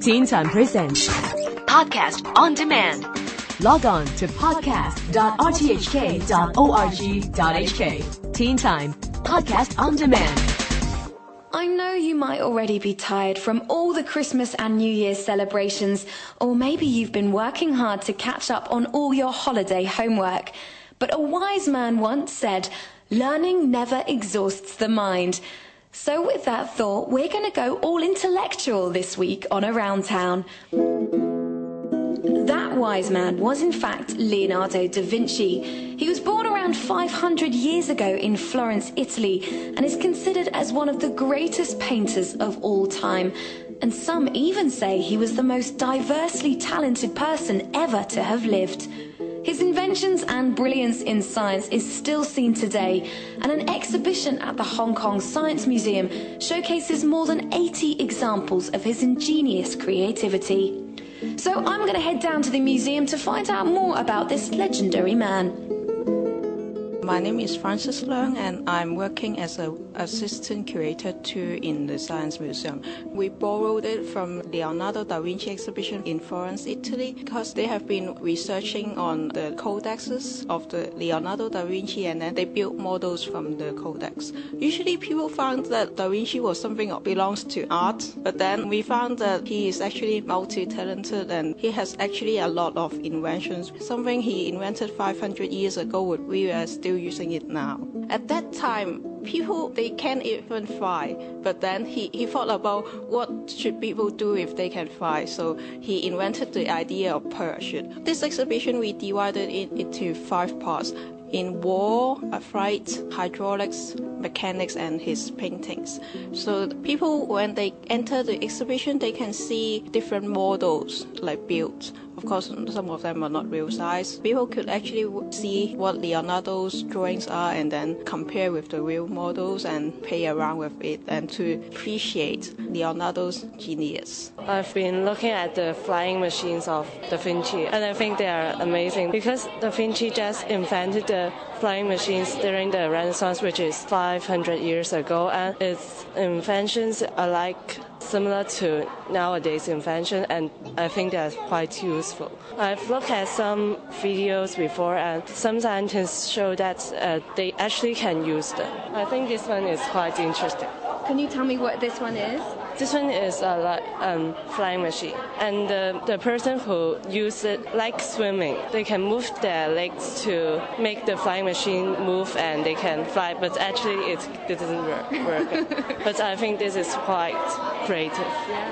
Teen Time Presents Podcast on demand. Log on to podcast.rthk.org.hk. Teen Time Podcast on Demand. I know you might already be tired from all the Christmas and New Year's celebrations, or maybe you've been working hard to catch up on all your holiday homework. But a wise man once said, learning never exhausts the mind. So, with that thought, we're going to go all intellectual this week on Around Town. That wise man was, in fact, Leonardo da Vinci. He was born around 500 years ago in Florence, Italy, and is considered as one of the greatest painters of all time. And some even say he was the most diversely talented person ever to have lived. Inventions and brilliance in science is still seen today, and an exhibition at the Hong Kong Science Museum showcases more than 80 examples of his ingenious creativity. So I'm going to head down to the museum to find out more about this legendary man. My name is Francis Leung, and I'm working as an assistant curator too in the Science Museum. We borrowed it from the Leonardo da Vinci exhibition in Florence, Italy, because they have been researching on the codexes of the Leonardo da Vinci, and then they built models from the codex. Usually, people found that da Vinci was something that belongs to art, but then we found that he is actually multi-talented, and he has actually a lot of inventions. Something he invented 500 years ago, would we are still using it now. At that time, people they can't even fly, but then he, he thought about what should people do if they can fly. So he invented the idea of parachute. This exhibition we divided it into five parts in war, flight, hydraulics, mechanics, and his paintings. So people, when they enter the exhibition, they can see different models like built. Of course, some of them are not real size. People could actually see what Leonardo's drawings are and then compare with the real models and play around with it and to appreciate Leonardo's genius. I've been looking at the flying machines of Da Vinci and I think they are amazing because Da Vinci just invented the flying machines during the Renaissance, which is 500 years ago, and its inventions are like similar to nowadays invention, and I think they're quite useful. I've looked at some videos before, and some scientists show that uh, they actually can use them. I think this one is quite interesting. Can you tell me what this one is? This one is a like, um, flying machine, and the, the person who uses it like swimming. They can move their legs to make the flying machine move, and they can fly. But actually, it, it doesn't work. work. but I think this is quite creative.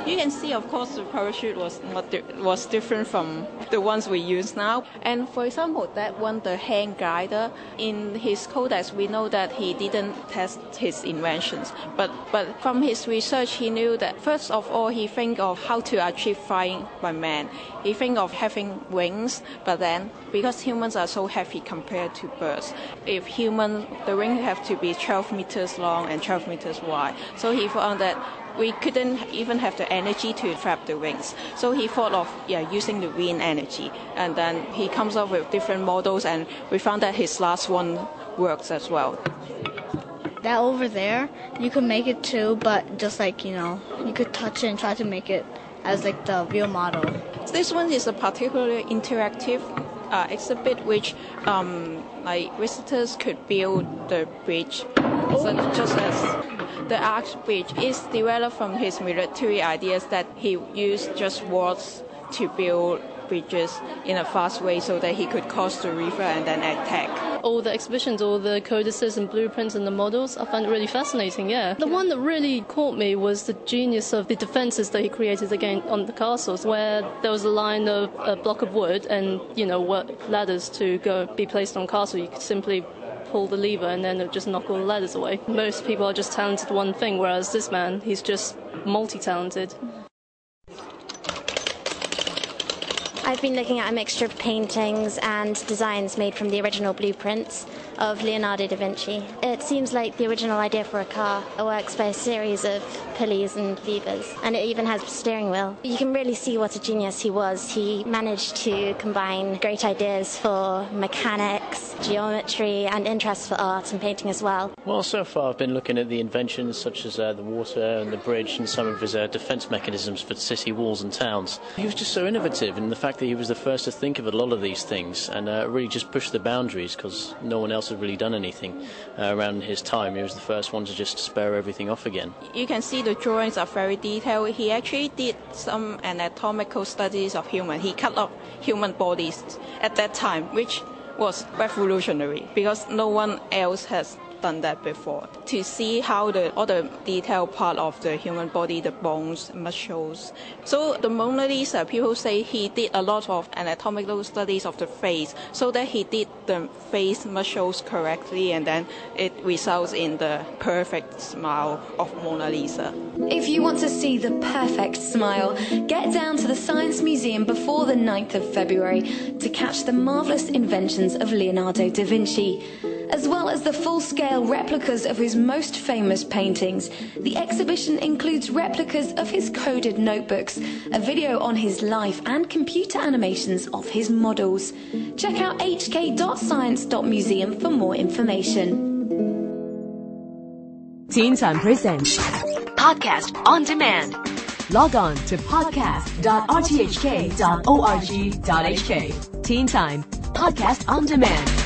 You can see, of course, the parachute was not di- was different from the ones we use now. And for example, that one, the hang glider, in his codex, we know that he didn't test his inventions, but but from his research, he knew that first of all, he think of how to achieve flying by man. He think of having wings, but then because humans are so heavy compared to birds, if human the wing have to be 12 meters long and 12 meters wide. So he found that we couldn't even have the energy to flap the wings. So he thought of yeah, using the wind energy. And then he comes up with different models, and we found that his last one works as well. That over there, you could make it too, but just like, you know, you could touch it and try to make it as like the real model. This one is a particularly interactive uh, exhibit which um, like visitors could build the bridge. So just as the arch bridge is developed from his military ideas that he used just words to build bridges in a fast way so that he could cross the river and then attack. All the exhibitions, all the codices and blueprints and the models, I find it really fascinating, yeah. The one that really caught me was the genius of the defences that he created again on the castles, where there was a line of a block of wood and, you know, ladders to go be placed on castle. You could simply pull the lever and then just knock all the ladders away. Most people are just talented one thing, whereas this man, he's just multi-talented. I've been looking at a mixture of paintings and designs made from the original blueprints of Leonardo da Vinci. It seems like the original idea for a car works by a series of pulleys and levers, and it even has a steering wheel. You can really see what a genius he was. He managed to combine great ideas for mechanics, geometry, and interest for art and painting as well. Well, so far I've been looking at the inventions such as uh, the water and the bridge and some of his uh, defence mechanisms for city walls and towns. He was just so innovative in the fact he was the first to think of a lot of these things and uh, really just pushed the boundaries because no one else had really done anything uh, around his time. He was the first one to just spare everything off again. You can see the drawings are very detailed. He actually did some anatomical studies of human. He cut up human bodies at that time, which was revolutionary because no one else has done that before. To see how the other detailed part of the human body, the bones, muscles. So the Mona Lisa, people say he did a lot of anatomical studies of the face, so that he did the face muscles correctly, and then it results in the perfect smile of Mona Lisa. If you want to see the perfect smile, get down to the Science Museum before the 9th of February to catch the marvellous inventions of Leonardo da Vinci. As well as the full scale replicas of his most famous paintings, the exhibition includes replicas of his coded notebooks, a video on his life, and computer animations of his models. Check out hk.science.museum for more information. Teen Time Presents. Podcast on demand. Log on to podcast.rthk.org.hk. Teen Time Podcast on Demand.